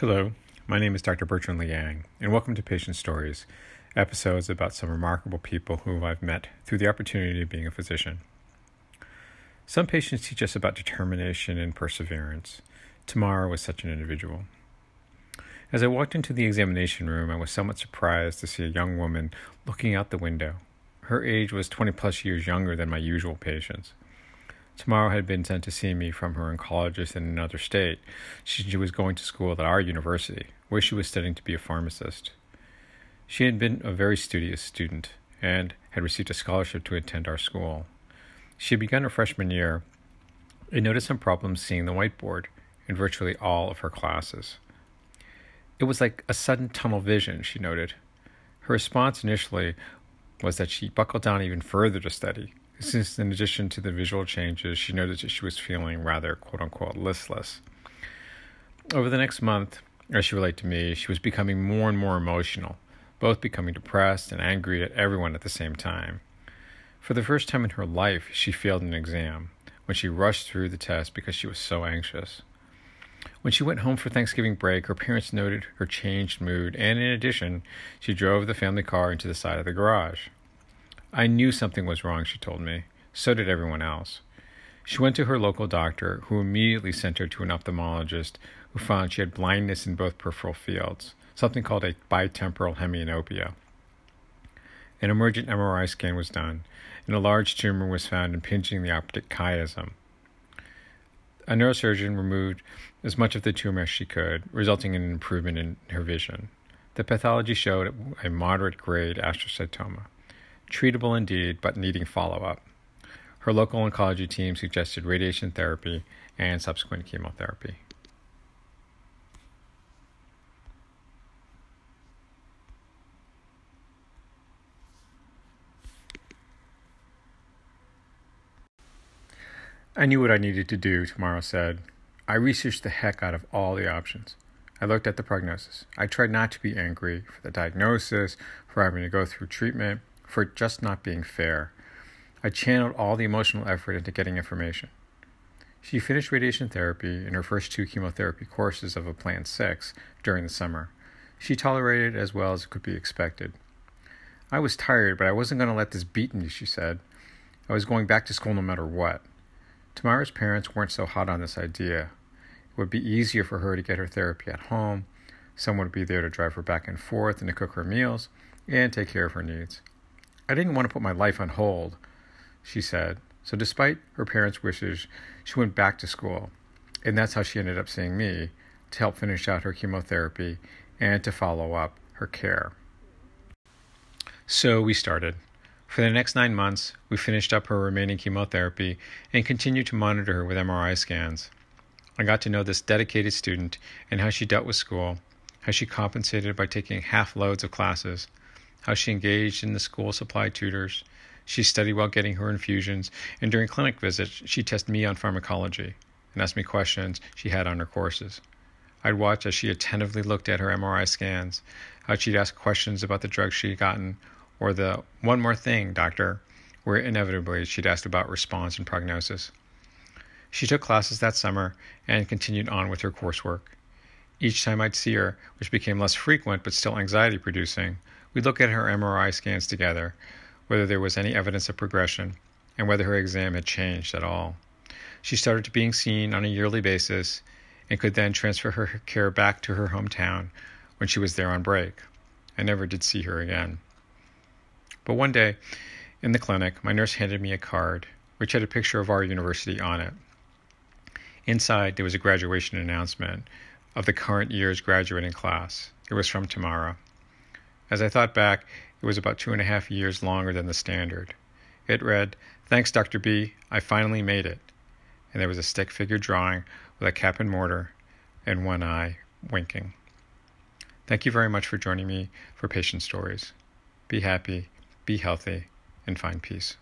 Hello, my name is Dr. Bertrand Liang, and welcome to Patient Stories, episodes about some remarkable people whom I've met through the opportunity of being a physician. Some patients teach us about determination and perseverance. Tamara was such an individual. As I walked into the examination room, I was somewhat surprised to see a young woman looking out the window. Her age was 20 plus years younger than my usual patients. Tamara had been sent to see me from her oncologist in another state. She was going to school at our university, where she was studying to be a pharmacist. She had been a very studious student and had received a scholarship to attend our school. She had begun her freshman year and noticed some problems seeing the whiteboard in virtually all of her classes. It was like a sudden tunnel vision, she noted. Her response initially was that she buckled down even further to study, since, in addition to the visual changes, she noticed that she was feeling rather quote unquote listless. Over the next month, as she related to me, she was becoming more and more emotional, both becoming depressed and angry at everyone at the same time. For the first time in her life, she failed an exam when she rushed through the test because she was so anxious. When she went home for Thanksgiving break, her parents noted her changed mood, and in addition, she drove the family car into the side of the garage. I knew something was wrong, she told me. So did everyone else. She went to her local doctor, who immediately sent her to an ophthalmologist who found she had blindness in both peripheral fields, something called a bitemporal hemianopia. An emergent MRI scan was done, and a large tumor was found impinging the optic chiasm. A neurosurgeon removed as much of the tumor as she could, resulting in an improvement in her vision. The pathology showed a moderate grade astrocytoma treatable indeed, but needing follow up. Her local oncology team suggested radiation therapy and subsequent chemotherapy. I knew what I needed to do, Tamara said. I researched the heck out of all the options. I looked at the prognosis. I tried not to be angry for the diagnosis, for having to go through treatment, for just not being fair. I channeled all the emotional effort into getting information. She finished radiation therapy in her first two chemotherapy courses of a planned six during the summer. She tolerated as well as could be expected. I was tired, but I wasn't going to let this beat me, she said. I was going back to school no matter what. Tamara's parents weren't so hot on this idea. It would be easier for her to get her therapy at home. Someone would be there to drive her back and forth and to cook her meals and take care of her needs. I didn't want to put my life on hold, she said. So, despite her parents' wishes, she went back to school. And that's how she ended up seeing me to help finish out her chemotherapy and to follow up her care. So, we started. For the next nine months, we finished up her remaining chemotherapy and continued to monitor her with MRI scans. I got to know this dedicated student and how she dealt with school, how she compensated by taking half loads of classes, how she engaged in the school supply tutors. She studied while getting her infusions, and during clinic visits, she tested me on pharmacology and asked me questions she had on her courses. I'd watch as she attentively looked at her MRI scans, how she'd ask questions about the drugs she'd gotten, or the one more thing, doctor, where inevitably she'd ask about response and prognosis. She took classes that summer and continued on with her coursework. Each time I'd see her, which became less frequent but still anxiety producing, we look at her MRI scans together, whether there was any evidence of progression, and whether her exam had changed at all. She started to being seen on a yearly basis and could then transfer her care back to her hometown when she was there on break. I never did see her again. But one day, in the clinic, my nurse handed me a card which had a picture of our university on it. Inside, there was a graduation announcement of the current year's graduating class. It was from Tamara. As I thought back, it was about two and a half years longer than the standard. It read, Thanks, Dr. B, I finally made it. And there was a stick figure drawing with a cap and mortar and one eye winking. Thank you very much for joining me for Patient Stories. Be happy, be healthy, and find peace.